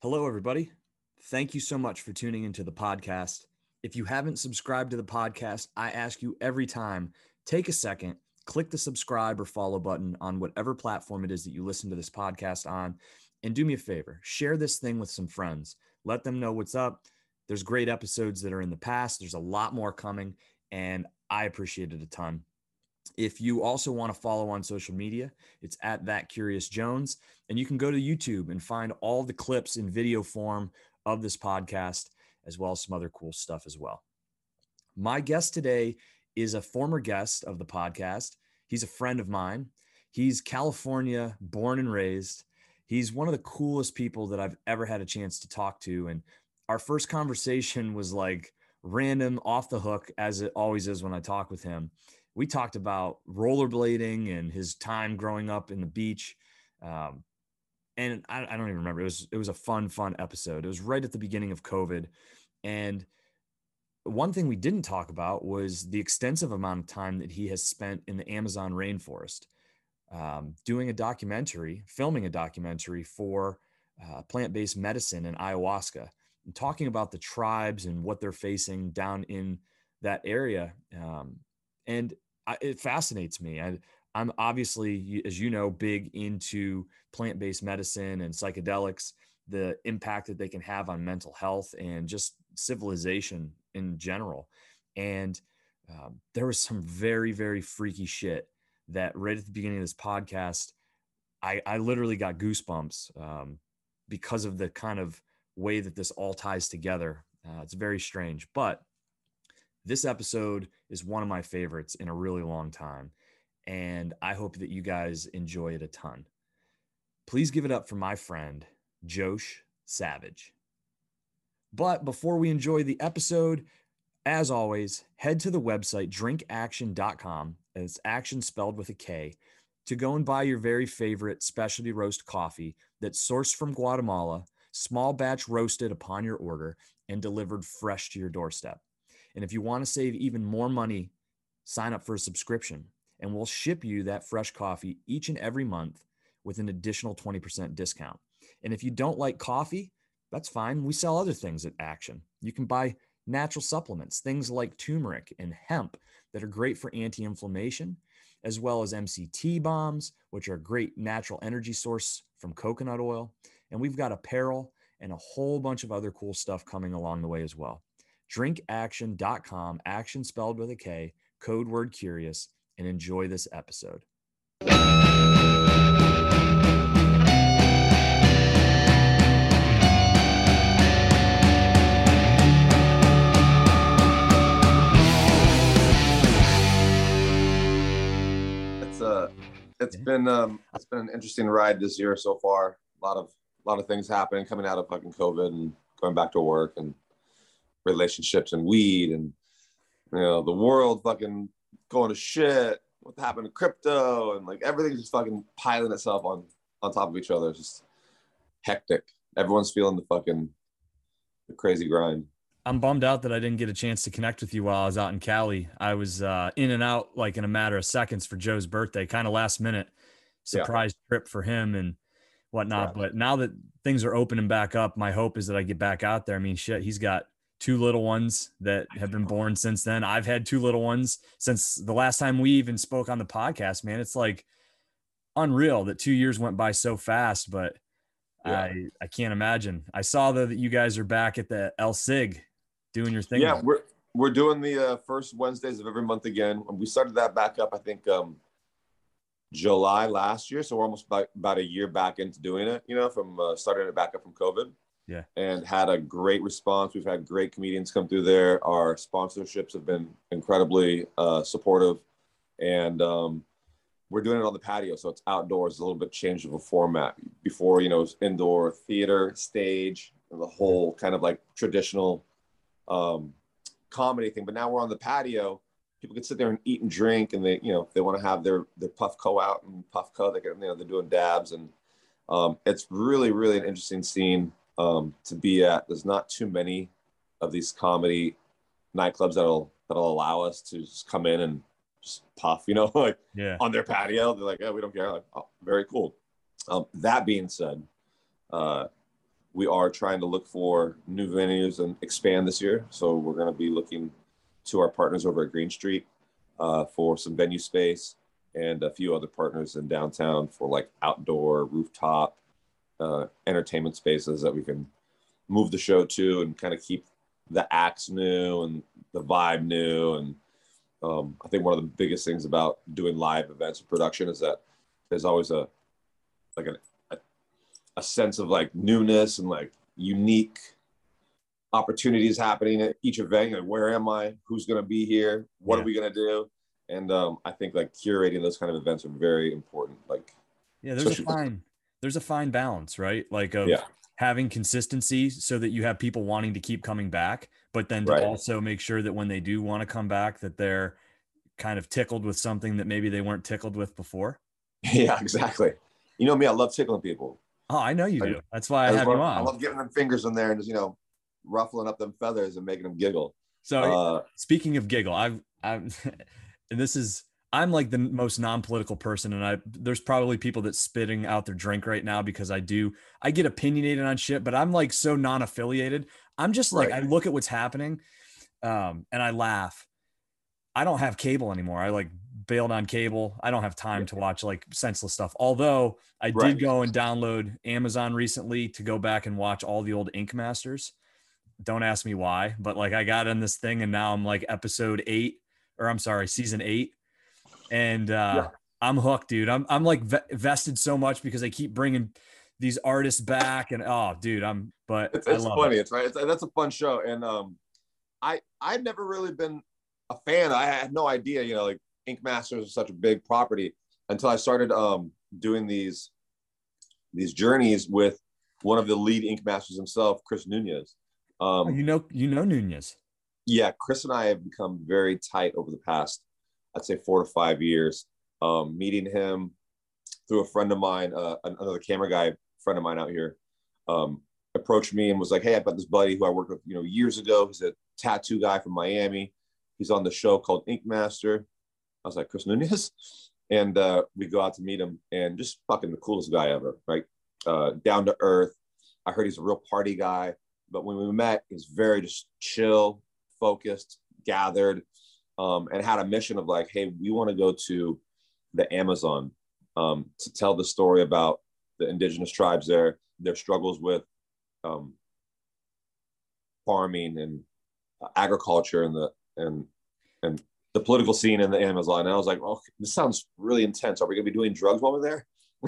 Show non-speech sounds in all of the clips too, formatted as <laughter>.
Hello, everybody. Thank you so much for tuning into the podcast. If you haven't subscribed to the podcast, I ask you every time take a second, click the subscribe or follow button on whatever platform it is that you listen to this podcast on. And do me a favor share this thing with some friends. Let them know what's up. There's great episodes that are in the past, there's a lot more coming, and I appreciate it a ton. If you also want to follow on social media, it's at that curious Jones, and you can go to YouTube and find all the clips in video form of this podcast, as well as some other cool stuff as well. My guest today is a former guest of the podcast. He's a friend of mine. He's California born and raised. He's one of the coolest people that I've ever had a chance to talk to. And our first conversation was like random off the hook, as it always is when I talk with him we talked about rollerblading and his time growing up in the beach. Um, and I, I, don't even remember. It was it was a fun, fun episode. It was right at the beginning of COVID, and one thing we didn't talk about was the extensive amount of time that he has spent in the Amazon rainforest, um, doing a documentary, filming a documentary for uh, plant-based medicine and ayahuasca, and talking about the tribes and what they're facing down in that area. Um, and It fascinates me. I, I'm obviously, as you know, big into plant based medicine and psychedelics, the impact that they can have on mental health and just civilization in general. And um, there was some very, very freaky shit that right at the beginning of this podcast, I, I literally got goosebumps um, because of the kind of way that this all ties together. Uh, it's very strange, but this episode is one of my favorites in a really long time. And I hope that you guys enjoy it a ton. Please give it up for my friend, Joesh Savage. But before we enjoy the episode, as always, head to the website drinkaktion.com, it's action spelled with a K, to go and buy your very favorite specialty roast coffee that's sourced from Guatemala, small batch roasted upon your order, and delivered fresh to your doorstep. And if you want to save even more money, sign up for a subscription and we'll ship you that fresh coffee each and every month with an additional 20% discount. And if you don't like coffee, that's fine. We sell other things at Aktion. You can buy natural supplements, things like turmeric and hemp that are great for anti inflammation, as well as MCT bombs, which are a great natural energy source from coconut oil. And we've got apparel and a whole bunch of other cool stuff coming along the way as well drinkaktion.com, action spelled with a K, code word curious, and enjoy this episode. It's uh it's been um it's been an interesting ride this year so far. A lot of a lot of things happening coming out of fucking COVID and going back to work and relationships and weed and you know the world fucking going to shit. What happened to crypto and like everything's just fucking piling itself on on top of each other. It's just hectic. Everyone's feeling the fucking the crazy grind. I'm bummed out that I didn't get a chance to connect with you while I was out in Cali. I was uh, in and out like in a matter of seconds for Joe's birthday, kind of last minute surprise yeah. trip for him and whatnot. Yeah. But now that things are opening back up, my hope is that I get back out there. I mean, shit, he's got two little ones that have been born since then. I've had two little ones since the last time we even spoke on the podcast, man. It's like unreal that two years went by so fast, but yeah. I I can't imagine. I saw though that you guys are back at the El Cid doing your thing. Yeah, we're we're doing the uh, first Wednesdays of every month again. We started that back up, I think, um, July last year. So we're almost about, about a year back into doing it, you know, from uh, starting it back up from COVID yeah. and had a great response. We've had great comedians come through there. Our sponsorships have been incredibly uh, supportive. And um, we're doing it on the patio so it's outdoors a little bit change of a format. Before you know indoor theater stage the whole kind of like traditional um, comedy thing. But now we're on the patio. People can sit there and eat and drink and they you know they want to have their their puffco out and puffco they can you know they're doing dabs and um, it's really really an interesting scene um, to be at. There's not too many of these comedy nightclubs that'll that'll allow us to just come in and just puff, you know, <laughs> like yeah. on their patio. They're like, "Yeah, we don't care." Like, oh, very cool. Um, that being said, uh, we are trying to look for new venues and expand this year. So we're going to be looking to our partners over at Green Street uh, for some venue space and a few other partners in downtown for like outdoor rooftop uh, entertainment spaces that we can move the show to and kind of keep the acts new and the vibe new. And um, I think one of the biggest things about doing live events and production is that there's always a like a, a, a sense of like newness and like unique opportunities happening at each event. Like, where am I? Who's going to be here? What yeah. are we going to do? And um, I think like curating those kind of events are very important. Like, yeah, there's a fine, there's a fine balance, right? Like, of yeah. having consistency so that you have people wanting to keep coming back, but then to right. also make sure that when they do want to come back, that they're kind of tickled with something that maybe they weren't tickled with before. <laughs> Yeah, exactly. You know me, I love tickling people. Oh, I know you do. That's why I, I have love, you on. I love giving them fingers in there and just you know ruffling up them feathers and making them giggle. So uh, speaking of giggle, I've I've <laughs> and this is I'm like the most non-political person, and I there's probably people that spitting out their drink right now because I do I get opinionated on shit, but I'm like so non-affiliated. I'm just like right. I look at what's happening, um, and I laugh. I don't have cable anymore. I like bailed on cable. I don't have time to watch like senseless stuff. Although I right. did go and download Amazon recently to go back and watch all the old Ink Masters. Don't ask me why, but like I got in this thing and now I'm like episode eight, or I'm sorry, season eight, and uh, yeah. I'm hooked, dude. I'm I'm like vested so much because they keep bringing these artists back, and oh, dude, I'm. But it's, it's funny. It. It's right. It's, that's a fun show, and um, I I've never really been a fan. I had no idea, you know, like Ink Masters is such a big property until I started um, doing these these journeys with one of the lead Ink Masters himself, Chris Nunez. Um, oh, you know, you know Nunez. Yeah, Chris and I have become very tight over the past, I'd say, four to five years. Um, meeting him through a friend of mine, uh, another camera guy friend of mine out here, um, approached me and was like, "Hey, I've got this buddy who I worked with, you know, years ago. He's a tattoo guy from Miami. He's on the show called Ink Master. I was like, Chris Nunez. <laughs> And uh, we go out to meet him and just fucking the coolest guy ever, right? Uh, down to earth. I heard he's a real party guy. But when we met, he's very just chill, focused, gathered, um, and had a mission of like, hey, we want to go to the Amazon um, to tell the story about the indigenous tribes there, their struggles with um, farming and uh, agriculture and the and and the political scene in the Amazon. And I was like, oh, this sounds really intense. Are we going to be doing drugs while we're there?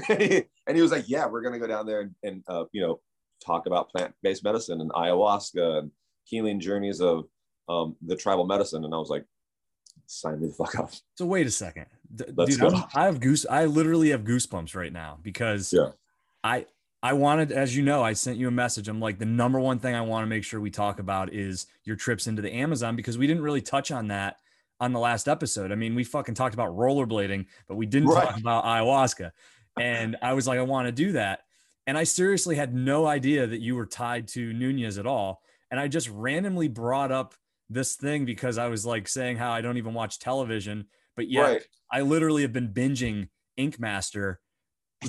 <laughs> and he was like, yeah, we're going to go down there and, and uh, you know, talk about plant-based medicine and ayahuasca and healing journeys of um, the tribal medicine. And I was like, sign me the fuck up. So wait a second. D- Dude, go. I have goose. I literally have goosebumps right now because yeah. I, I wanted, as you know, I sent you a message. I'm like, the number one thing I want to make sure we talk about is your trips into the Amazon because we didn't really touch on that on the last episode. I mean, we fucking talked about rollerblading, but we didn't right. talk about ayahuasca. And I was like, I want to do that. And I seriously had no idea that you were tied to Nunez at all. And I just randomly brought up this thing because I was like saying how I don't even watch television, but yet right. I literally have been binging Ink Master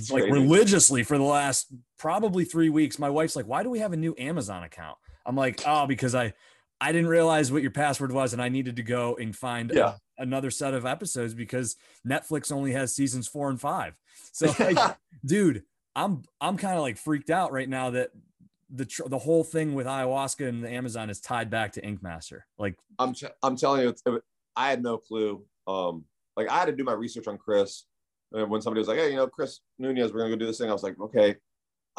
like religiously for the last probably three weeks. My wife's like, why do we have a new Amazon account? I'm like, oh, because I I didn't realize what your password was, and I needed to go and find yeah. a, another set of episodes because Netflix only has seasons four and five. So, <laughs> like, dude, I'm I'm kind of like freaked out right now that the tr- the whole thing with ayahuasca and the Amazon is tied back to Ink Master. Like, I'm t- I'm telling you, I had no clue. Um, like I had to do my research on Chris. And when somebody was like, "Hey, you know, Chris Nunez, we're gonna go do this thing," I was like, "Okay,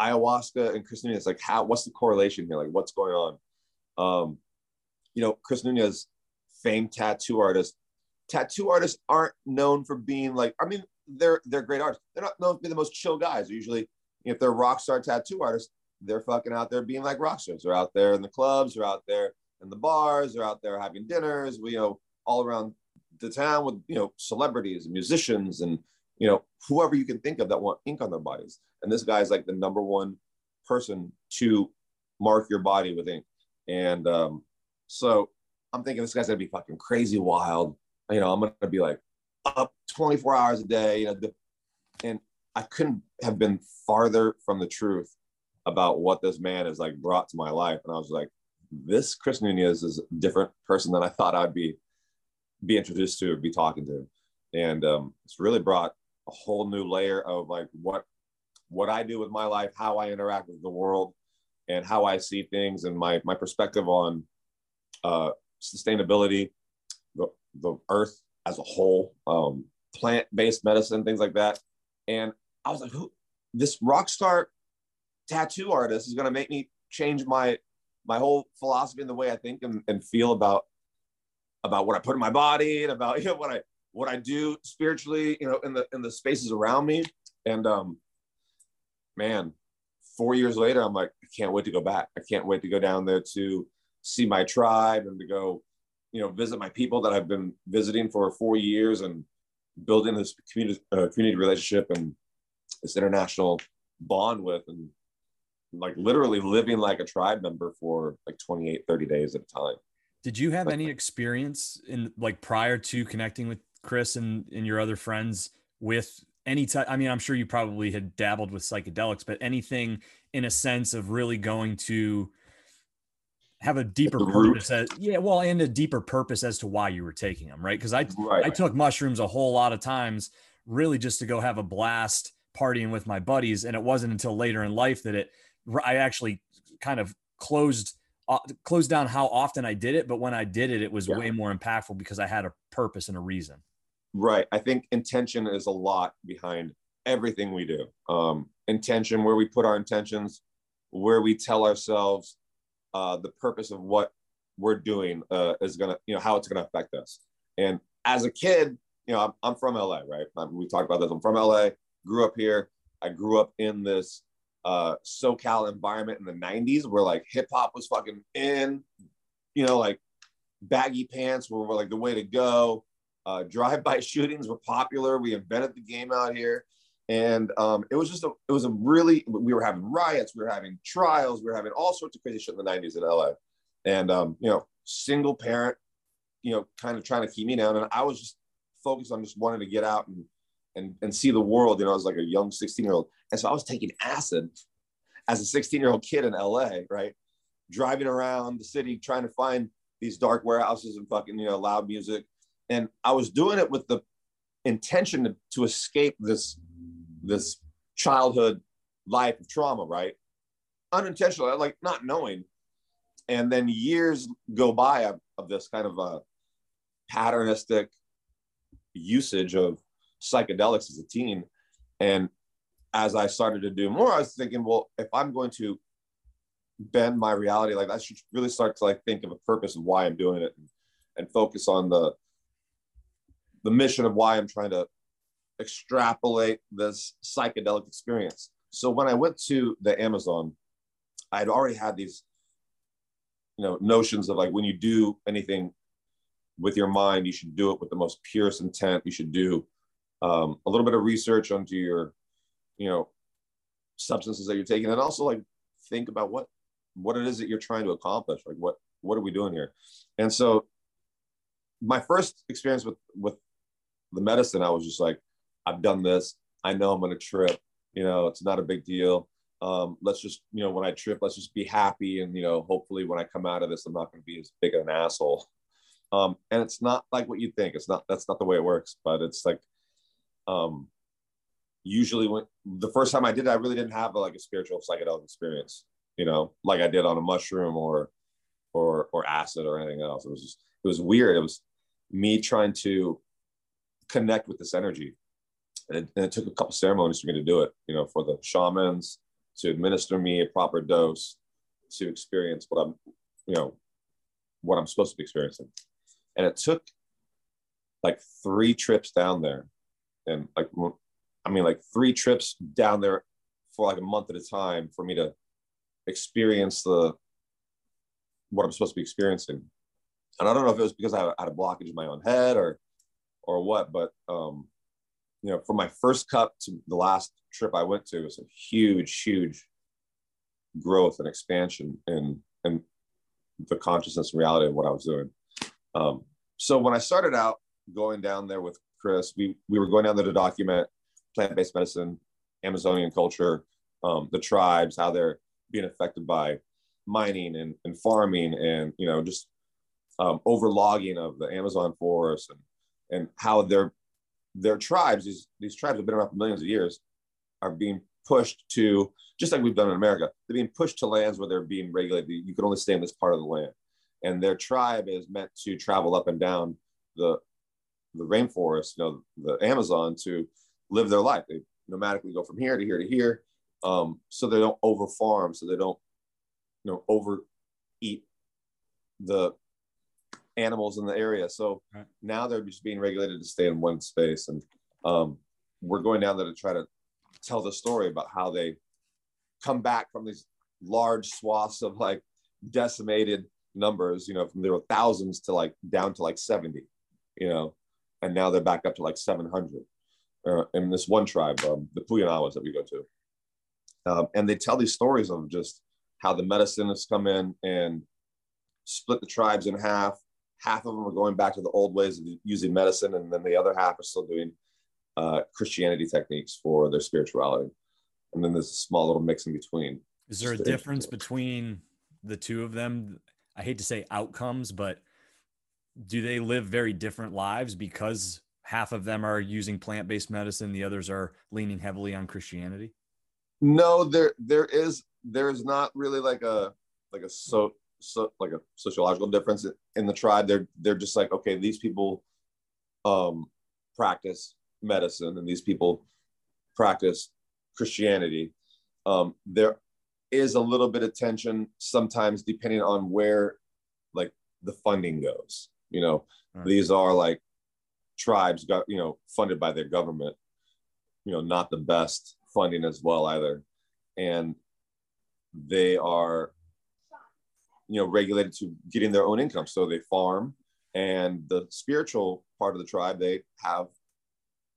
ayahuasca and Chris Nunez. Like, how? What's the correlation here? Like, what's going on?" Um, you know, Chris Nunez, famed tattoo artist. Tattoo artists aren't known for being like, I mean, they're they're great artists. They're not known to be the most chill guys. Usually, if they're rock star tattoo artists, they're fucking out there being like rock stars. They're out there in the clubs, they're out there in the bars, they're out there having dinners, you know, all around the town with you know celebrities and musicians and you know whoever you can think of that want ink on their bodies. And this guy's like the number one person to mark your body with ink. And um, so I'm thinking this guy's gonna be fucking crazy wild. You know, I'm gonna be like up 24 hours a day. You know, and I couldn't have been farther from the truth. About what this man has like brought to my life. And I was like, this Chris Nunez is a different person than I thought I'd be be introduced to or be talking to. And um, it's really brought a whole new layer of like what what I do with my life, how I interact with the world, and how I see things, and my my perspective on uh, sustainability, the the earth as a whole, um, plant based medicine, things like that. And I was like, who this rock star tattoo artist is going to make me change my my whole philosophy and the way I think and, and feel about about what I put in my body and about <laughs> you know what I what I do spiritually, you know, in the in the spaces around me. And um, man, four years later, I'm like, I can't wait to go back. I can't wait to go down there to see my tribe and to go, you know, visit my people that I've been visiting for four years and building this community uh, community relationship and this international bond with and like literally living like a tribe member for like 28 30 days at a time. Did you have any experience in like prior to connecting with chris and, and your other friends with any type i mean i'm sure you probably had dabbled with psychedelics but anything in a sense of really going to have a deeper purpose as, yeah well and a deeper purpose as to why you were taking them right? Because i right. i took mushrooms a whole lot of times really just to go have a blast partying with my buddies and it wasn't until later in life that it i actually kind of closed uh, closed down how often i did it but when i did it it was yeah. way more impactful because i had a purpose and a reason right i think intention is a lot behind everything we do um intention where we put our intentions where we tell ourselves uh, the purpose of what we're doing uh, is gonna, you know, how it's gonna affect us. And as a kid, you know, I'm, I'm from LA, right? I'm, we talked about this. I'm from LA, grew up here. I grew up in this uh, SoCal environment in the 90s where like hip hop was fucking in, you know, like baggy pants were, were like the way to go. Uh, drive-by <laughs> shootings were popular. We invented the game out here and um, it was just a it was a really we were having riots we were having trials we were having all sorts of crazy shit in the 90s in la and um, you know single parent you know kind of trying to keep me down and i was just focused on just wanting to get out and and, and see the world you know i was like a young 16 year old and so i was taking acid as a 16 year old kid in la right driving around the city trying to find these dark warehouses and fucking you know loud music and i was doing it with the intention to, to escape this this childhood life of trauma, right? Unintentional, like not knowing. And then years go by of, of this kind of a patternistic usage of psychedelics as a teen. And as I started to do more, I was thinking, well, if I'm going to bend my reality, like I should really start to like think of a purpose of why I'm doing it and, and focus on the the mission of why I'm trying to extrapolate this psychedelic experience. So when I went to the Amazon, I had already had these, you know, notions of like when you do anything with your mind, you should do it with the most purest intent. You should do um, a little bit of research onto your, you know, substances that you're taking, and also like think about what what it is that you're trying to accomplish. Like what what are we doing here? And so my first experience with with the medicine, I was just like, I've done this. I know I'm going to trip. You know, it's not a big deal. Um, let's just, you know, when I trip, let's just be happy. And, you know, hopefully when I come out of this, I'm not going to be as big of an asshole. Um, and it's not like what you think. It's not, that's not the way it works, but it's like, um, usually when the first time I did it, I really didn't have a, like a spiritual psychedelic experience, you know, like I did on a mushroom or, or, or acid or anything else. It was just, it was weird. It was me trying to connect with this energy and it, and it took a couple ceremonies for me to do it, you know, for the shamans to administer me a proper dose to experience what I'm, you know, what I'm supposed to be experiencing. And it took like three trips down there. And like, I mean, like three trips down there for like a month at a time for me to experience the, what I'm supposed to be experiencing. And I don't know if it was because I had a blockage in my own head or, or what, but um, you know, from my first cup to the last trip I went to, was a huge, huge growth and expansion in in the consciousness and reality of what I was doing. Um, so when I started out going down there with Chris, we we were going down there to document plant-based medicine, Amazonian culture, um, the tribes, how they're being affected by mining and, and farming and you know just um, overlogging of the Amazon forest and and how their their tribes these these tribes have been around for millions of years are being pushed to just like we've done in America they're being pushed to lands where they're being regulated. You can only stay in this part of the land. And their tribe is meant to travel up and down the the rainforest you know the Amazon to live their life they nomadically go from here to here to here um, so they don't over farm so they don't you know overeat the animals in the area. So right. now they're just being regulated to stay in one space, and um, we're going down there to try to tell the story about how they come back from these large swaths of like decimated numbers. You know, from there were thousands to like down to like seventy. You know, and now they're back up to like seven hundred. Uh, in this one tribe, um, the Puyanawas that we go to, um, and they tell these stories of just how the medicine has come in and split the tribes in half. Half of them are going back to the old ways of using medicine, and then the other half are still doing uh, Christianity techniques for their spirituality. And then there's a small little mix in between. Is there a difference between the two of them? I hate to say outcomes, but do they live very different lives because half of them are using plant-based medicine, the others are leaning heavily on Christianity? No, there there is there's not really like a like a so so like a sociological difference in the tribe. They're they're just like okay, these people um, practice medicine and these people practice Christianity. Um, there is a little bit of tension sometimes depending on where like the funding goes. You know, right. these are like tribes got you know funded by their government. You know, not the best funding as well either, and they are you know regulated to getting their own income so they farm and the spiritual part of the tribe they have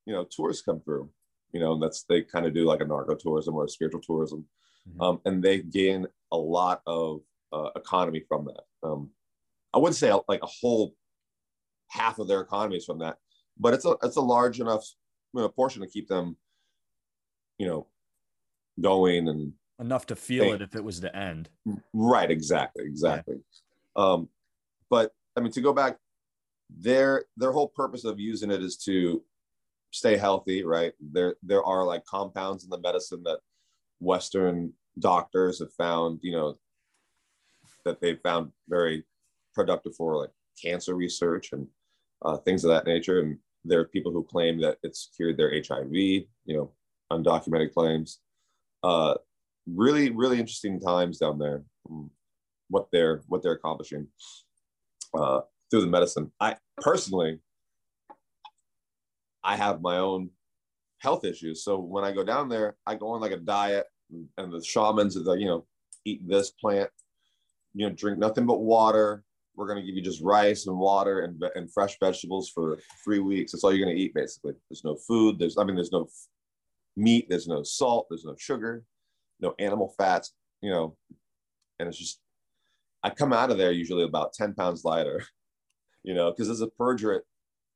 you know tourists come through you know that's they kind of do like a narco tourism or a spiritual tourism mm-hmm. um, and they gain a lot of uh, economy from that um, i wouldn't say like a whole half of their economies from that but it's a it's a large enough you know, portion to keep them you know going and enough to feel it if it was to end. Right. Exactly. Exactly. Yeah. Um, but I mean, to go back, their their whole purpose of using it is to stay healthy. Right. There there are like compounds in the medicine that Western doctors have found. You know, that they found very productive for like cancer research and uh, things of that nature. And there are people who claim that it's cured their HIV. You know, undocumented claims. Uh, really, really interesting times down there. What they're what they're accomplishing uh, through the medicine. I personally, I have my own health issues. So when I go down there, I go on like a diet, and the shamans are the you know eat this plant, you know drink nothing but water. We're gonna give you just rice and water and and fresh vegetables for three weeks. That's all you're gonna eat basically. There's no food. There's I mean there's no meat. There's no salt. There's no sugar no animal fats, you know, and it's just, I come out of there usually about 10 pounds lighter, <laughs> you know, because it's a perjurate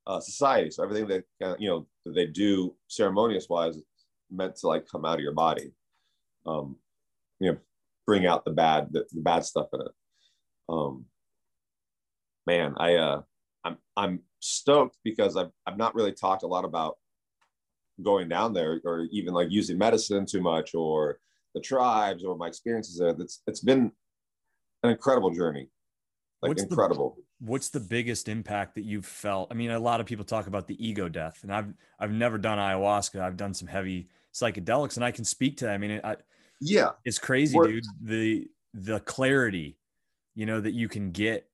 uh, society. So everything that, uh, you know, that they do ceremonious wise, meant to like come out of your body, um, you know, bring out the bad, the, the bad stuff in it. Um, man, I, uh, I'm, I'm stoked because I've, I've not really talked a lot about going down there or even like using medicine too much or the tribes or my experiences there. That's it's been an incredible journey, like what's incredible. The, what's the biggest impact that you've felt? I mean, a lot of people talk about the ego death, and I've I've never done ayahuasca. I've done some heavy psychedelics, and I can speak to that. I mean, it, I, yeah, it's crazy, We're, dude. The the clarity, you know, that you can get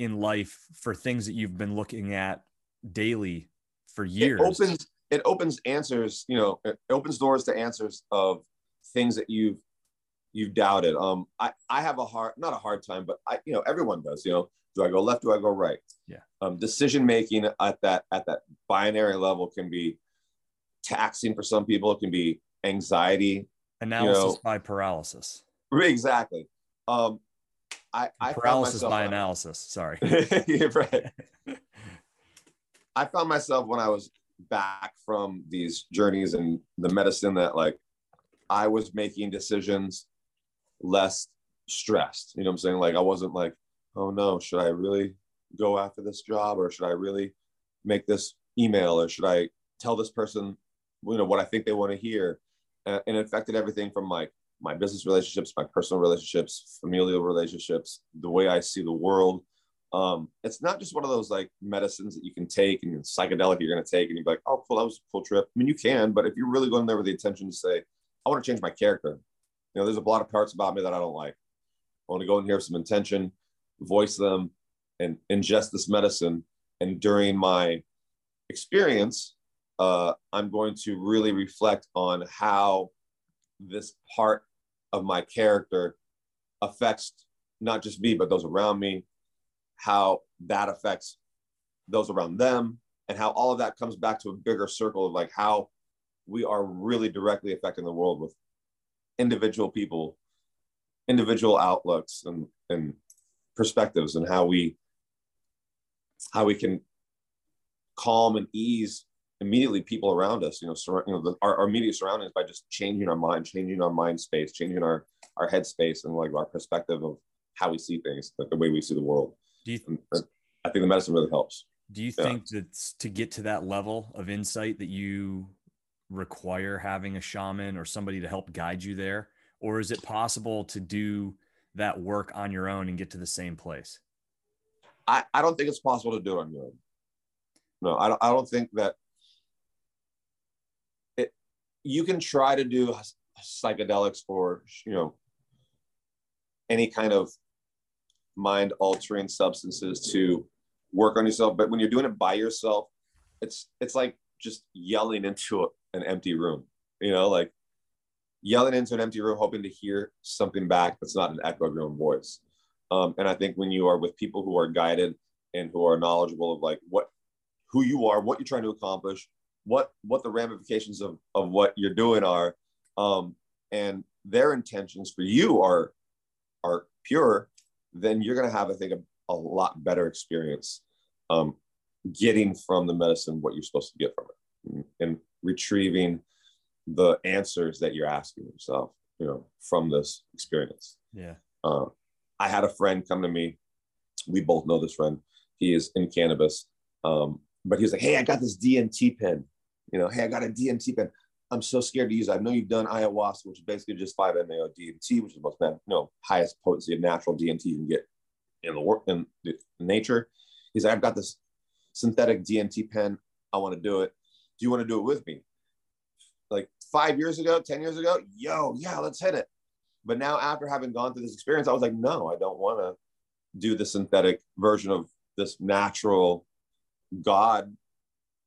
in life for things that you've been looking at daily for years. It opens it opens answers, you know, it opens doors to answers of things that you've you've doubted. Um, I I have a hard not a hard time, but I you know everyone does. You know, do I go left? Do I go right? Yeah. Um, decision making at that at that binary level can be taxing for some people. It can be anxiety. Analysis you know. by paralysis. Exactly. Um, I, I paralysis by analysis. Sorry. <laughs> yeah, right. <laughs> I found myself when I was back from these journeys and the medicine that like I was making decisions less stressed. You know what I'm saying? Like I wasn't like, oh no, should I really go after this job or should I really make this email or should I tell this person, you know, what I think they want to hear? And it affected everything from like my business relationships, my personal relationships, familial relationships, the way I see the world. Um, it's not just one of those like medicines that you can take and psychedelic you're going to take and you're like, oh, cool, that was a cool trip. I mean, you can, but if you're really going there with the intention to say, I want to change my character, you know, there's a lot of parts about me that I don't like. I want to go in here with some intention, voice them, and ingest this medicine. And during my experience, uh, I'm going to really reflect on how this part of my character affects not just me, but those around me, how that affects those around them, and how all of that comes back to a bigger circle of like how we are really directly affecting the world with individual people, individual outlooks and, and perspectives, and how we how we can calm and ease immediately people around us, you know, sur- you know the, our, our immediate surroundings by just changing our mind, changing our mind space, changing our our head space, and like our perspective of how we see things, like the way we see the world. Do you? Th- I think the medicine really helps. Do you yeah. think that to get to that level of insight that you require having a shaman or somebody to help guide you there, or is it possible to do that work on your own and get to the same place? I, I don't think it's possible to do it on your own. No, I don't, I don't think that you can try to do psychedelics or you know any kind of mind altering substances to work on yourself but when you're doing it by yourself it's it's like just yelling into a, an empty room you know like yelling into an empty room hoping to hear something back that's not an echo of your own voice. Um, and i think when you are with people who are guided and who are knowledgeable of like what who you are what you're trying to accomplish what what the ramifications of of what you're doing are um and their intentions for you are are pure then you're going to have i think a, a lot better experience um getting from the medicine what you're supposed to get from it and retrieving the answers that you're asking yourself you know from this experience. Yeah. Uh, i had a friend come to me. We both know this friend. He is in cannabis. Um, but he was like, "Hey, I got this DMT pen. You know, hey, I got a DMT pen. I'm so scared to use it. I know you've done ayahuasca, which is basically just 5-MeO DMT, which is the most you know, highest potency of natural DMT you can get in the work in, in nature. He's like, I've got this synthetic DMT pen. I want to do it. Do you want to do it with me? Like five years ago, 10 years ago, yo, yeah, let's hit it. But now, after having gone through this experience, I was like, no, I don't want to do the synthetic version of this natural God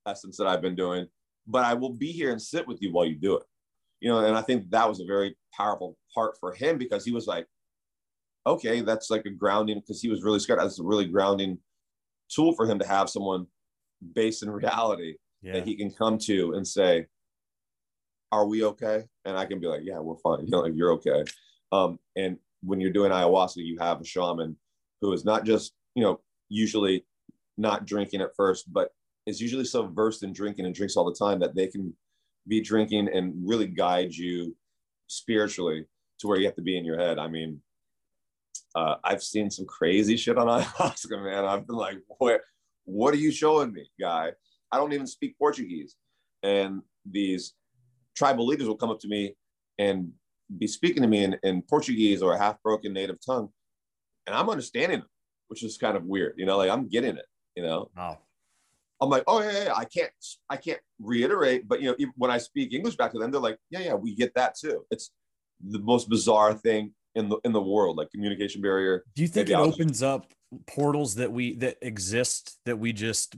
essence that I've been doing, but I will be here and sit with you while you do it. You know, and I think that was a very powerful part for him because he was like, okay, that's like a grounding because he was really scared. That's a really grounding tool for him to have someone based in reality yeah. that he can come to and say, are we okay? And I can be like, yeah, we're fine. You <laughs> know, like you're okay. Um, and when you're doing ayahuasca, you have a shaman who is not just, you know, usually not drinking at first, but is usually so versed in drinking and drinks all the time that they can be drinking and really guide you spiritually to where you have to be in your head. I mean, uh, I've seen some crazy shit on <laughs> ayahuasca, man. I've been like, what, what are you showing me, guy? I don't even speak Portuguese. And these tribal leaders will come up to me and be speaking to me in, in Portuguese or a half broken native tongue. And I'm understanding them, which is kind of weird. You know, like I'm getting it you know. Wow. I'm like, oh yeah, yeah, I can't, I can't reiterate, but you know, when I speak English back to them, they're like, yeah, yeah, we get that too. It's the most bizarre thing in the in the world, like communication barrier. Do you think it opens up portals that we that exist that we just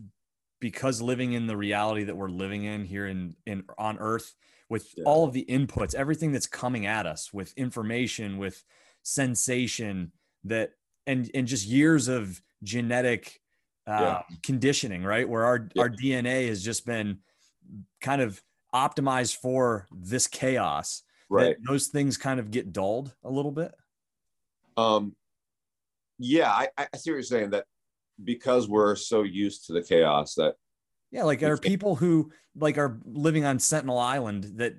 because living in the reality that we're living in here in in on Earth with yeah. all of the inputs, everything that's coming at us with information, with sensation that and and just years of genetic uh, yeah. conditioning, right? Where our yeah. our DNA has just been kind of optimized for this chaos. Right. those things kind of get dulled a little bit. Um, yeah, I, I see what you're saying. That because we're so used to the chaos that yeah, like are people who like are living on Sentinel Island that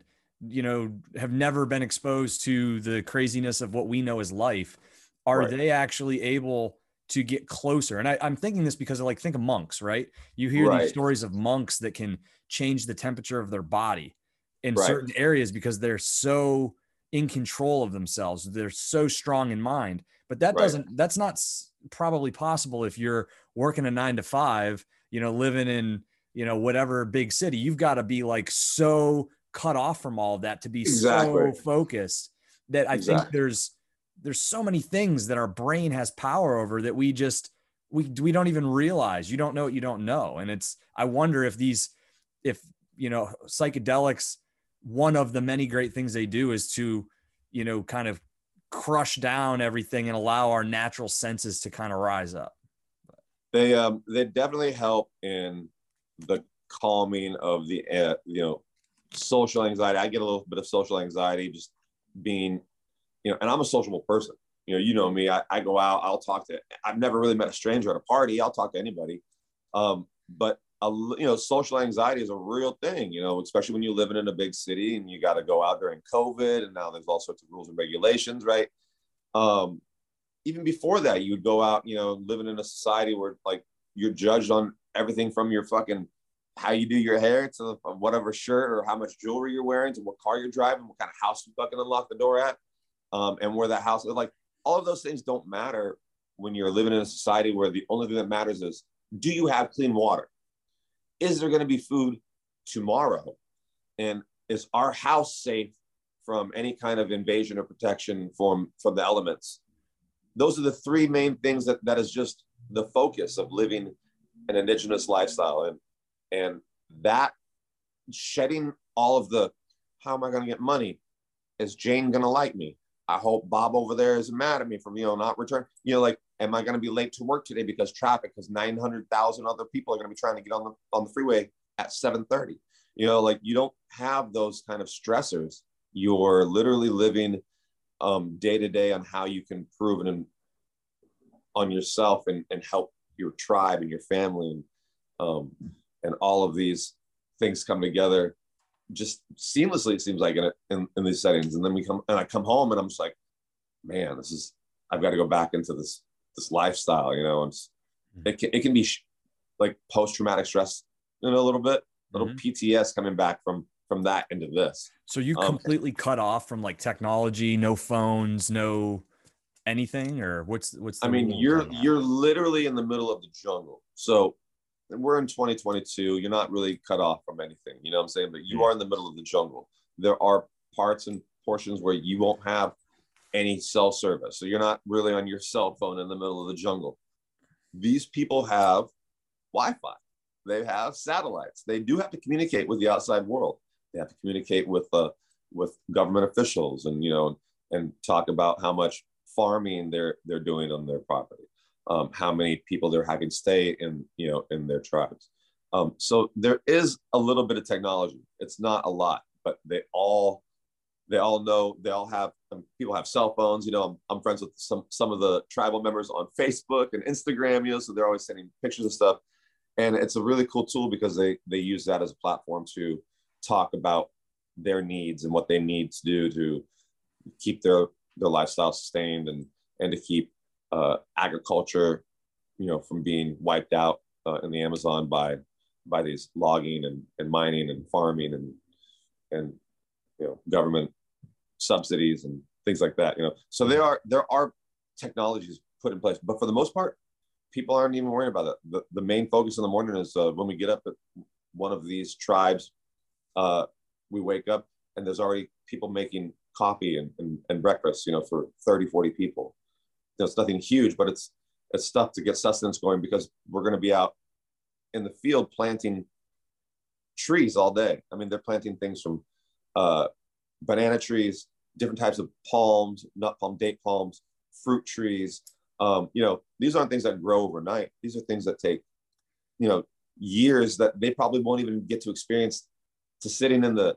you know have never been exposed to the craziness of what we know as life are right. they actually able to get closer and I, am thinking this because of like think of monks right you hear right. these stories of monks that can change the temperature of their body in right. certain areas because they're so in control of themselves they're so strong in mind but that doesn't that's not probably possible if you're working a nine to five you know living in you know whatever big city you've got to be like so cut off from all of that to be exactly. so focused that I exactly. think there's there's so many things that our brain has power over that we just we we don't even realize. You don't know what you don't know, and it's I wonder if these if you know psychedelics one of the many great things they do is to you know kind of crush down everything and allow our natural senses to kind of rise up. They um they definitely help in the calming of the uh, you know social anxiety. I get a little bit of social anxiety just being, you know, and I'm a sociable person. You know, you know me. I, I go out. I'll talk to. I've never really met a stranger at a party. I'll talk to anybody. Um, but a, you know, social anxiety is a real thing. You know, especially when you're living in a big city and you got to go out during COVID, and now there's all sorts of rules and regulations, right? Um, even before that, you would go out. You know, living in a society where like you're judged on everything from your fucking how you do your hair to whatever shirt or how much jewelry you're wearing to what car you're driving, what kind of house you fucking unlock the door at, um, and where that house. Like all of those things don't matter when you're living in a society where the only thing that matters is do you have clean water? Is there going to be food tomorrow? And is our house safe from any kind of invasion or protection from from the elements? Those are the three main things that that is just the focus of living an indigenous lifestyle. And and that shedding all of the how am I going to get money? Is Jane going to like me? I hope Bob over there isn't mad at me for you know not return. You know, like, am I going to be late to work today because traffic? Because nine hundred thousand other people are going to be trying to get on the on the freeway at seven thirty. You know, like you don't have those kind of stressors. You're literally living um, day to day on how you can prove and on yourself and, and help your tribe and your family. And um, and all of these things come together just seamlessly it seems like in, in, in these settings and then we come and i come home and i'm just like man this is i've got to go back into this this lifestyle you know and mm-hmm. it can, it can be sh- like post-traumatic stress know a little bit little mm-hmm. pts coming back from from that into this so you um, completely cut off from like technology no phones no anything or what's what's i mean you're you're literally in the middle of the jungle so we're in 2022. You're not really cut off from anything. You know what I'm saying? But you are in the middle of the jungle. There are parts and portions where you won't have any cell service. So you're not really on your cell phone in the middle of the jungle. These people have Wi Fi, they have satellites. They do have to communicate with the outside world. They have to communicate with, uh, with government officials and, you know, and talk about how much farming they're, they're doing on their property um, how many people they're having stay in, you know, in their tribes. Um, so there is a little bit of technology. It's not a lot, but they all they all know they all have um, people have cell phones you know I'm, I'm, friends with some some of the tribal members on facebook and instagram you know so they're always sending pictures and stuff and it's a really cool tool because they they use that as a platform to talk about their needs and what they need to do to keep their their lifestyle sustained and and to keep uh, agriculture, you know, from being wiped out uh, in the Amazon by by these logging and, and mining and farming and and you know government subsidies and things like that. You know, so there are there are technologies put in place, but for the most part, people aren't even worrying about it. The, the main focus in the morning is uh, when we get up at one of these tribes, uh, we wake up and there's already people making coffee and, and, and breakfast, you know, for 30, 40 people it's nothing huge, but it's it's stuff to get sustenance going because we're going to be out in the field planting trees all day. I mean, they're planting things from uh, banana trees, different types of palms, nut palm, date palms, fruit trees. Um, you know, these aren't things that grow overnight. These are things that take, you know, years that they probably won't even get to experience to sitting in the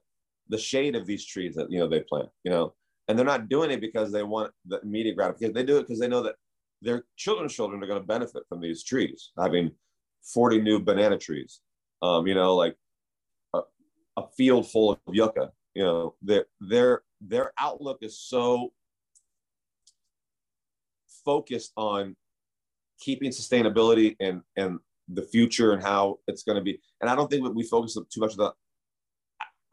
the shade of these trees that you know they plant. You know, and they're not doing it because they want the immediate gratification. They do it because they know that their children's children are going to benefit from these trees, having 40 new banana trees. Um, you know, like a, a, field full of yucca, You know, their their their outlook is so focused on keeping sustainability and and the future and how it's going to be. And I don't think that we focus too much on the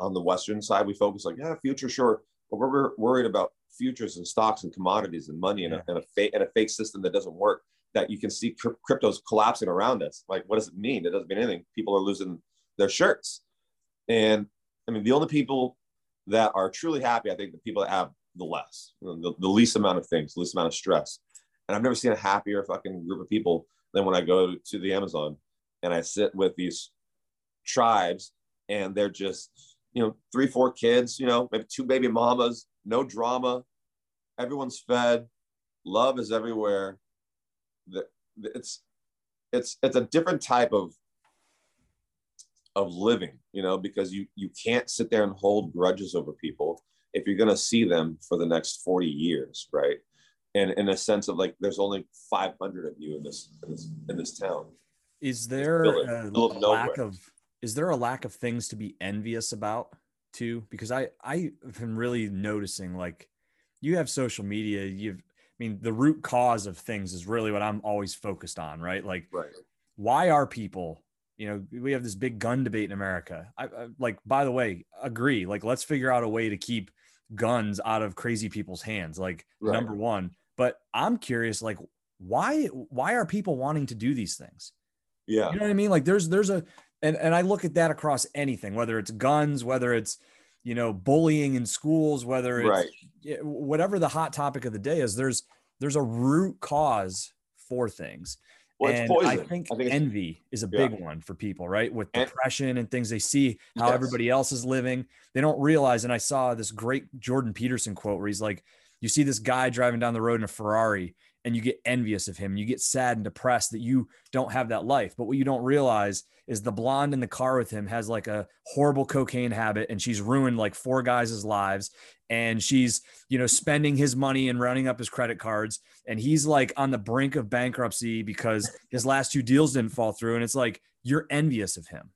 on the Western side. We focus like, yeah, future, sure, but we're worried about futures and stocks and commodities and money and, yeah. a, and a fake and a fake system that doesn't work. That you can see cryptos collapsing around us. Like, what does it mean? It doesn't mean anything. People are losing their shirts, and I mean, the only people that are truly happy, I think, the people that have the less, the, the least amount of things, the least amount of stress. And I've never seen a happier fucking group of people than when I go to the Amazon and I sit with these tribes and they're just, you know, three, four kids, you know, maybe two baby mamas, no drama. Everyone's fed. Love is everywhere. It's, it's, it's a different type of, of living, you know, because you, you can't sit there and hold grudges over people if you're going to see them for the next 40 years, right? and in a sense of like there's only 500 of you in this in this, in this town is there a lack of is there a lack of things to be envious about too because i i am really noticing like you have social media you've i mean the root cause of things is really what i'm always focused on right like right. why are people you know we have this big gun debate in america I, I like by the way agree like let's figure out a way to keep guns out of crazy people's hands like right. number one but I'm curious, like, why why are people wanting to do these things? Yeah. You know what I mean? Like there's there's a and, and I look at that across anything, whether it's guns, whether it's you know, bullying in schools, whether it's right. whatever the hot topic of the day is, there's there's a root cause for things. Well, and I think, I think envy is a big yeah. one for people, right? With depression and things they see how yes. everybody else is living. They don't realize. And I saw this great Jordan Peterson quote where he's like, you see this guy driving down the road in a Ferrari and you get envious of him. You get sad and depressed that you don't have that life. But what you don't realize is the blonde in the car with him has like a horrible cocaine habit and she's ruined like four guys' lives. And she's, you know, spending his money and running up his credit cards. And he's like on the brink of bankruptcy because his last two deals didn't fall through. And it's like you're envious of him,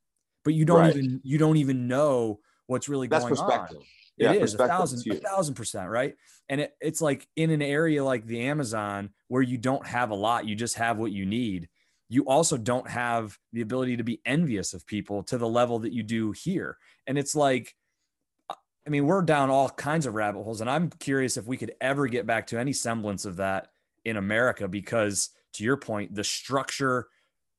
but you don't right. even you don't even know what's really That's going on. Yeah, it is a thousand, a thousand percent, right? And it, it's like in an area like the Amazon where you don't have a lot, you just have what you need. You also don't have the ability to be envious of people to the level that you do here. And it's like, uh, I mean, we're down all kinds of rabbit holes, and I'm curious if we could ever get back to any semblance of that in America because, to your point, the structure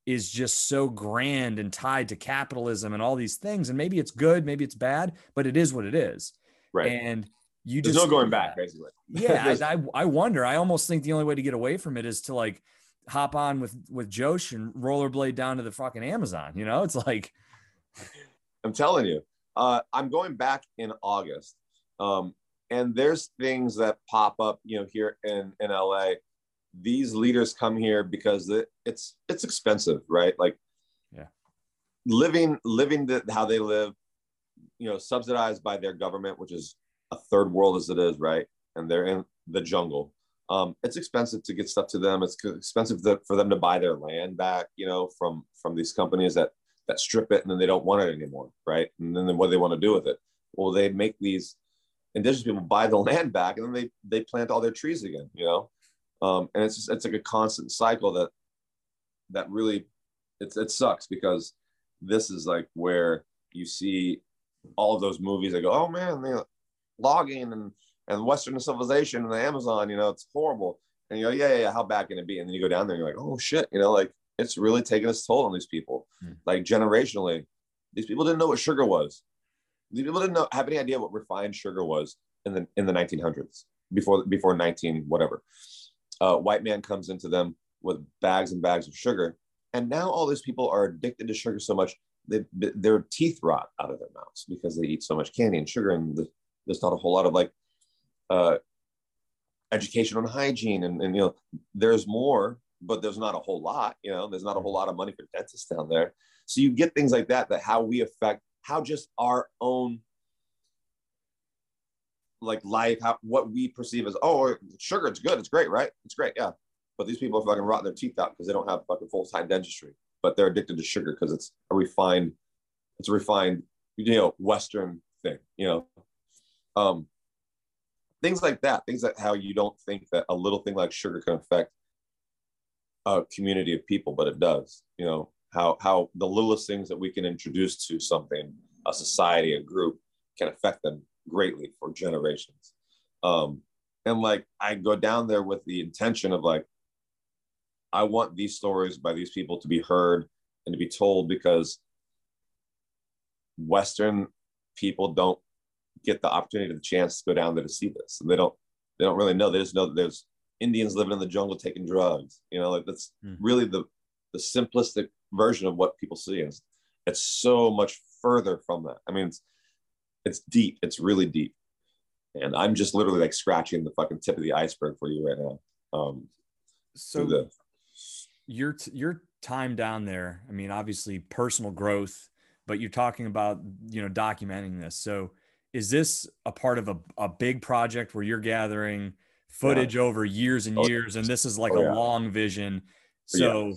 is just so grand and tied to capitalism and all these things. And maybe it's good, maybe it's bad, but it is what it is. Right. And you There's just no going back, basically. <laughs> Yeah, <laughs> I, I wonder. I almost think the only way to get away from it is to like hop on with with Joesh and rollerblade down to the fucking Amazon. You know, it's like <laughs> I'm telling you, uh, I'm going back in August, um, and there's things that pop up, you know, here in in LA. These leaders come here because it, it's it's expensive, right? Like, yeah, living living the, how they live you know subsidized by their government, which is a third world as it is, right? And they're in the jungle. Um, it's expensive to get stuff to them. It's expensive to, for them to buy their land back, you know, from from these companies that that strip it and then they don't want it anymore, right? And then what do they want to do with it? Well, they make these indigenous people buy the <laughs> land back and then they they plant all their trees again, you know. Um, and it's just it's like a constant cycle that that really it's it sucks because this is like where you see all of those movies that go, oh man, they logging and and Western civilization and the Amazon, you know, it's horrible. And you go, yeah, yeah, yeah, how bad can it be? And then you go down there and you're like, oh shit, you know, like it's really taking its toll on these people. Mm. Like generationally, these people didn't know what sugar was. These people didn't know have any idea what refined sugar was in the in the 1900s before before 19 whatever. Uh, white man comes into them with bags and bags of sugar, and now all these people are addicted to sugar so much they, their teeth rot out of their mouths because they eat so much candy and sugar, and the, there's not a whole lot of like uh, education on hygiene, and, and you know, there's more, but there's not a whole lot. You know, there's not a whole lot of money for dentists down there, so you get things like that. That how we affect how just our own like life, how what we perceive as oh sugar, it's good, it's great, right? It's great, yeah. But these people are fucking rotting their teeth out because they don't have fucking full time dentistry but they're addicted to sugar because it's a refined, it's a refined, you know, Western thing, you know. Um, things like that, things that how you don't think that a little thing like sugar can affect a community of people, but it does. You know how how the littlest things that we can introduce to something, a society, a group, can affect them greatly for generations. Um, and like I go down there with the intention of like, I want these stories by these people to be heard and to be told because Western people don't get the opportunity, or the chance to go down there to see this. And they don't, they don't really know. They just know that there's Indians living in the jungle taking drugs. You know, like that's mm. really the the simplistic version of what people see. It's, it's so much further from that. I mean, it's it's deep. It's really deep. And I'm just literally like scratching the fucking tip of the iceberg for you right now. Um, so the, your your time down there. I mean, obviously personal growth, but you're talking about you know documenting this. So is this a part of a, a big project where you're gathering footage yeah. over years and oh, years and this is like oh, a yeah. long vision so yeah.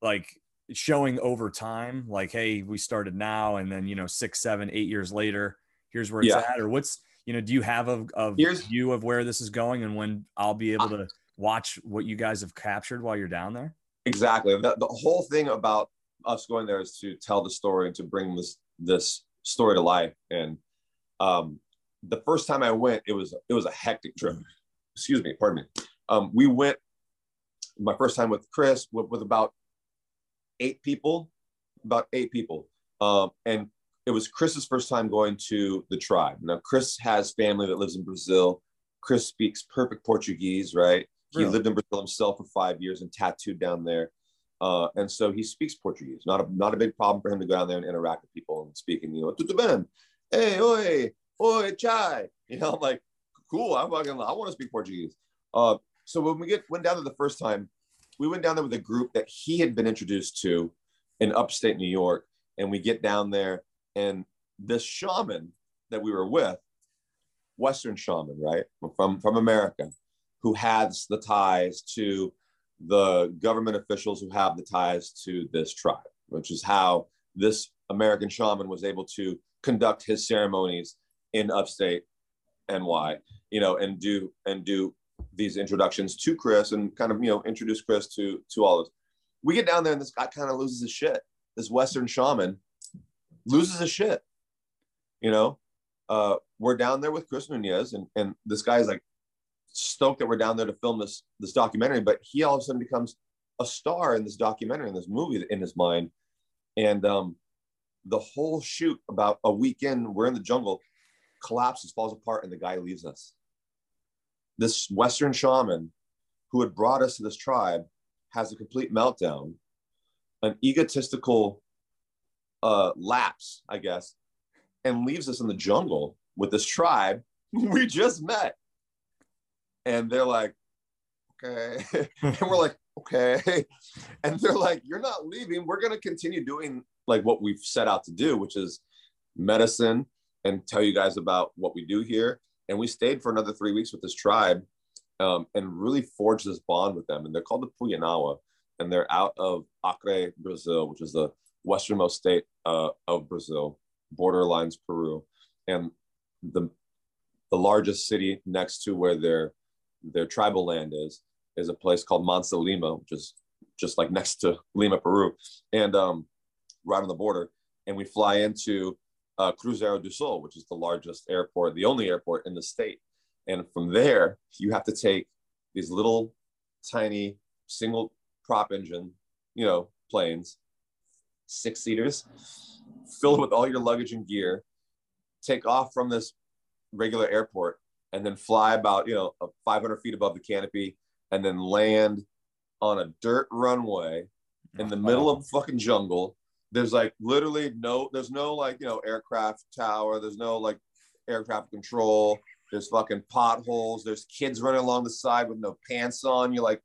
like showing over time like hey we started now and then you know six seven eight years later here's where it's at or what's you know do you have a, a view of where this is going and when i'll be able to watch what you guys have captured while you're down there exactly the, the whole thing about us going there is to tell the story and to bring this this story to life and um, the first time I went, it was it was a hectic trip. Excuse me, pardon me. Um, we went my first time with Chris with, with about eight people, about eight people, um, and it was Chris's first time going to the tribe. Now Chris has family that lives in Brazil. Chris speaks perfect Portuguese, right? He lived in Brazil himself for five years and tattooed down there. Uh, and so he speaks Portuguese. Not a not a big problem for him to go down there and interact with people and speaking, you know, tudo bem, hey, oi, oi, chai. <laughs> You know, I'm like, cool. I'm fucking, I want to speak Portuguese. Uh, so when we get went down there the first time, we went down there with a group that he had been introduced to in upstate New York, and we get down there, and this shaman that we were with, Western shaman, right, from from America, who has the ties to the government officials who have the ties to this tribe, which is how this American shaman was able to conduct his ceremonies in upstate NY, you know, and do and do these introductions to Chris and kind of you know introduce Chris to to all of us. We get down there and this guy kind of loses his shit. This Western shaman loses his shit. You know, uh, we're down there with Chris Nunez, and and this guy's like stoked that we're down there to film this this documentary, but he all of a sudden becomes a star in this documentary in this movie in his mind, and um, the whole shoot about a weekend we're in the jungle collapses falls apart and the guy leaves us. This western shaman who had brought us to this tribe has a complete meltdown an egotistical uh, lapse i guess and leaves us in the jungle with this tribe <laughs> we just met and they're like okay <laughs> and we're like okay <laughs> and they're like you're not leaving we're going to continue doing like what we've set out to do, which is medicine and tell you guys about what we do here. And we stayed for another three weeks with this tribe um, and really forged this bond with them. And they're called the Puyanawa, and they're out of Acre, Brazil, which is the westernmost state uh, of Brazil, borderlines Peru, and the the largest city next to where their their tribal land is is a place called Mâncio Lima, which is just like next to Lima, Peru. And um, right on the border, and we fly into uh, Cruzeiro do Sul, which is the largest airport, the only airport in the state. And from there, you have to take these little tiny single prop engine, you know, planes, six seaters, filled with all your luggage and gear, take off from this regular airport, and then fly about, you know, 500 feet above the canopy, and then land on a dirt runway in the middle of fucking jungle. There's like literally no there's no like you know aircraft tower. There's no like aircraft control. There's fucking potholes. There's kids running along the side with no pants on. You're like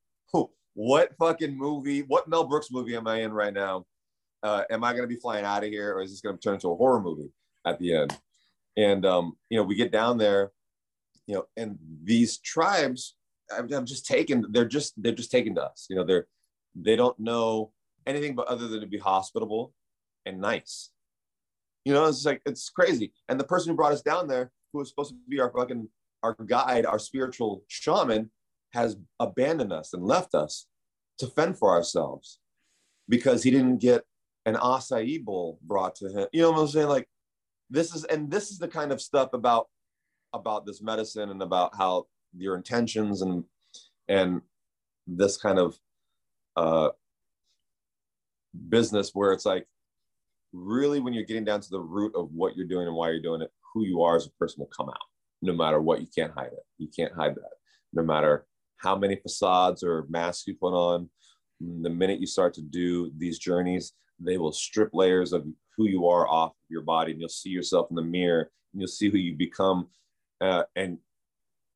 what fucking movie what mel brooks movie am i in right now? Uh, am i going to be flying out of here or is this going to turn into a horror movie at the end? And um, you know we get down there you know and these tribes i'm, I'm just taken they're just they're just taken to us you know they're they don't know anything but other than to be hospitable and nice. You know, it's like it's crazy. And the person who brought us down there who was supposed to be our fucking our guide, our spiritual shaman, has abandoned us and left us to fend for ourselves because he didn't get an acai bowl brought to him. You know what I'm saying? Like this is and this is the kind of stuff about about this medicine and about how your intentions and and this kind of uh business where it's like really when you're getting down to the root of what you're doing and why you're doing it who you are as a person will come out no matter what you can't hide it. You can't hide that. No matter how many facades or masks you put on the minute you start to do these journeys they will strip layers of who you are off of your body and you'll see yourself in the mirror and you'll see who you become uh, and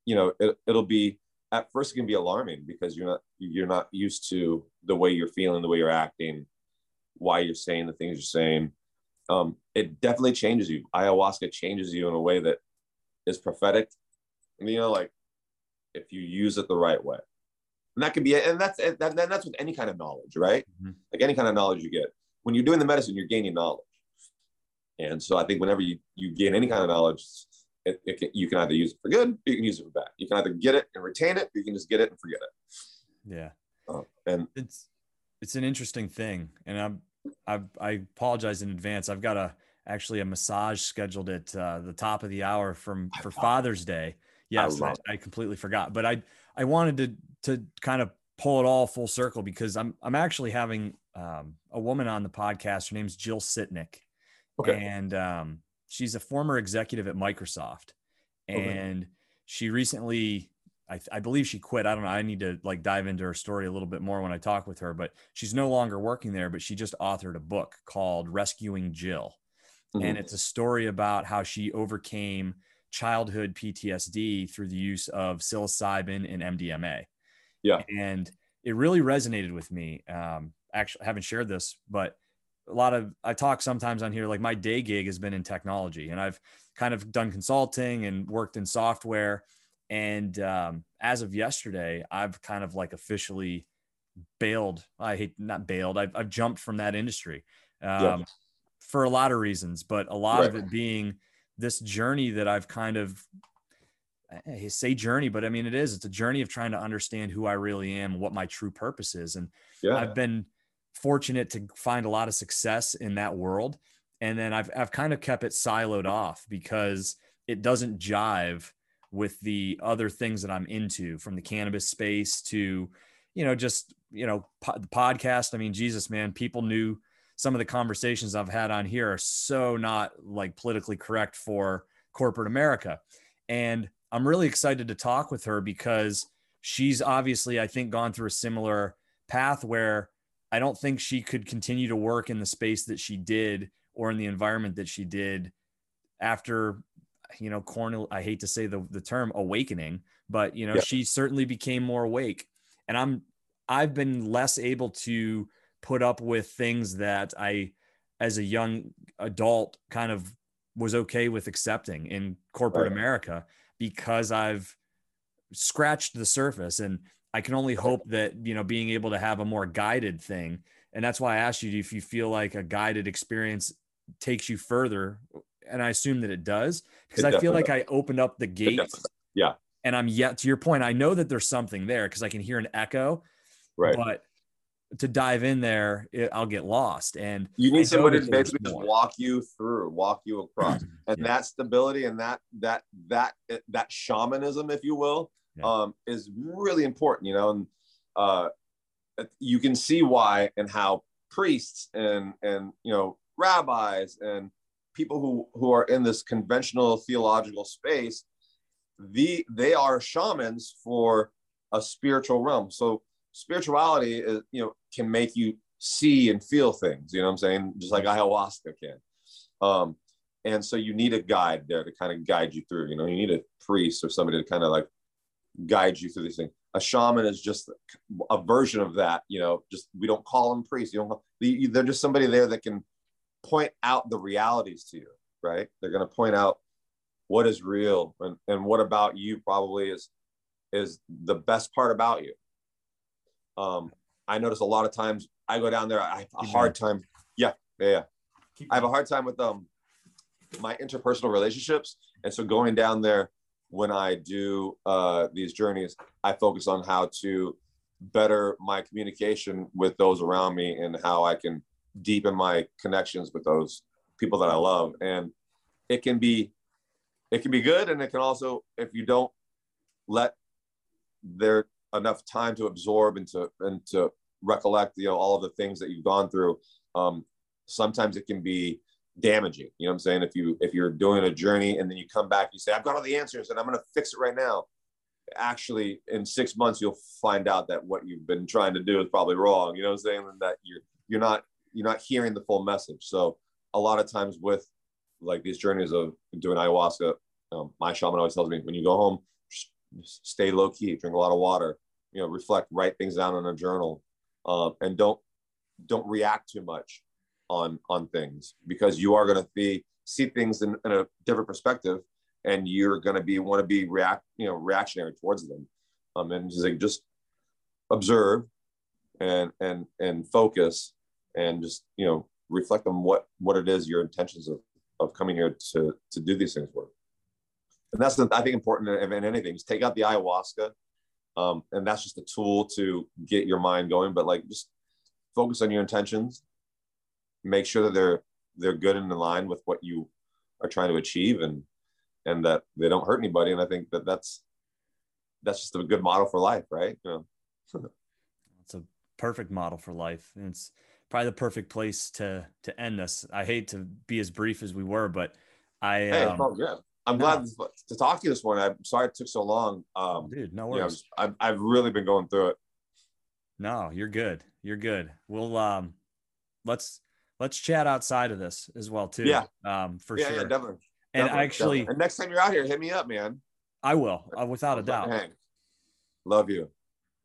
you know it, it'll be at first it can be alarming because you're not you're not used to the way you're feeling the way you're acting why you're saying the things you're saying. Um, it definitely changes you. Ayahuasca changes you in a way that is prophetic. And, you know, like if you use it the right way. And that can be, and that's that, that's with any kind of knowledge, right? Mm-hmm. Like any kind of knowledge you get. When you're doing the medicine, you're gaining knowledge. And so I think whenever you, you gain any kind of knowledge, it, it can, you can either use it for good, you can use it for bad. You can either get it and retain it, you can just get it and forget it. Yeah. Uh, and it's it's an interesting thing, and I'm I, I apologize in advance. I've got a actually a massage scheduled at uh, the top of the hour from for Father's Day. Yes, I, I, I, completely forgot, but I I wanted to to kind of pull it all full circle because I'm I'm actually having um, a woman on the podcast. Her name's Jill Sitnick, okay. and um, she's a former executive at Microsoft, and okay. she recently I, I, believe she quit. I don't know. I need to like dive into her story a little bit more when I talk with her, but she's no longer working there, but she just authored a book called Rescuing Jill. Mm-hmm. And it's a story about how she overcame childhood PTSD through the use of psilocybin and MDMA. Yeah. And it really resonated with me. Um, actually, I haven't shared this, but a lot of I talk sometimes on here like my day gig has been in technology and I've kind of done consulting and worked in software and um, as of yesterday, I've kind of like officially bailed. I hate not bailed. I've, I've jumped from that industry um, for a lot of reasons, but a lot right. of it being this journey that I've kind of I say journey, but I mean it is. It's a journey of trying to understand who I really am, what my true purpose is, and yeah. I've been fortunate to find a lot of success in that world. And then I've I've kind of kept it siloed off because it doesn't jive with the other things that I'm into from the cannabis space to, you know, just, you know, po- the podcast. I mean, Jesus, man, people knew some of the conversations I've had on here are so not like politically correct for corporate America. And I'm really excited to talk with her because she's obviously, I think, gone through a similar path where I don't think she could continue to work in the space that she did or in the environment that she did after you know, Cornel, I hate to say the, the term awakening, but you know, yeah. she certainly became more awake. And I'm I've been less able to put up with things that I as a young adult kind of was okay with accepting in corporate right. America because I've scratched the surface and I can only hope that, you know, being able to have a more guided thing. And that's why I asked you if you feel like a guided experience takes you further and I assume that it does because I feel like does. I opened up the gate. Yeah. And I'm yet to your point. I know that there's something there because I can hear an echo. Right. But to dive in there, it, I'll get lost. And you need somebody to basically just walk you through, walk you across, <clears throat> and yeah. that stability and that that that that shamanism, if you will, yeah. um, is really important. You know, and uh, you can see why and how priests and and you know rabbis and people who who are in this conventional theological space the they are shamans for a spiritual realm so spirituality is you know can make you see and feel things you know what i'm saying just like ayahuasca can um and so you need a guide there to kind of guide you through you know you need a priest or somebody to kind of like guide you through these things a shaman is just a version of that you know just we don't call them priests you don't they're just somebody there that can point out the realities to you, right? They're going to point out what is real and, and what about you probably is is the best part about you. Um, I notice a lot of times I go down there, I have a hard time. Yeah, yeah, yeah. I have a hard time with um my interpersonal relationships. And so going down there when I do uh, these journeys, I focus on how to better my communication with those around me and how I can deepen my connections with those people that I love. And it can be it can be good and it can also if you don't let there enough time to absorb and to and to recollect you know all of the things that you've gone through um sometimes it can be damaging you know what i'm saying? If you if you're doing a journey and then you come back you say i've got all the answers and i'm going to fix it right now. Actually in six months you'll find out that what you've been trying to do is probably wrong you know what i'm saying? And that you're you're not you're not hearing the full message. So a lot of times with like these journeys of doing ayahuasca um, my shaman always tells me when you go home stay low key drink a lot of water you know reflect write things down in a journal um, and don't don't react too much on on things because you are going to be see things in, in, a different perspective and you're going to be want to be react you know reactionary towards them um, and just like just observe and and and focus and just you know reflect on what what it is your intentions of of coming here to to do these things were and that's the, I think important in anything. Just take out the ayahuasca, um, and that's just a tool to get your mind going. But like, just focus on your intentions. Make sure that they're they're good and in line with what you are trying to achieve, and and that they don't hurt anybody. And I think that that's that's just a good model for life, right? You know? <laughs> it's a perfect model for life. And it's probably the perfect place to to end this. I hate to be as brief as we were, but I hey, um, oh, I'm no. glad to talk to you this morning. I'm sorry it took so long. Um, Dude, no worries. You know, I've, I've really been going through it. No, you're good. You're good. We'll um, let's let's chat outside of this as well too. Yeah. Um, for yeah, sure. Yeah, definitely. And definitely, actually, definitely. and next time you're out here, hit me up, man. I will, uh, without a doubt. Hang. Love you,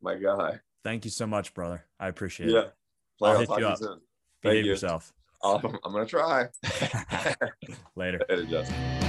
my guy. Thank you so much, brother. I appreciate yeah. it. Yeah. I'll, I'll hit you up. You Behave you. yourself. I'm gonna try. <laughs> <laughs> Later. Later, Justin.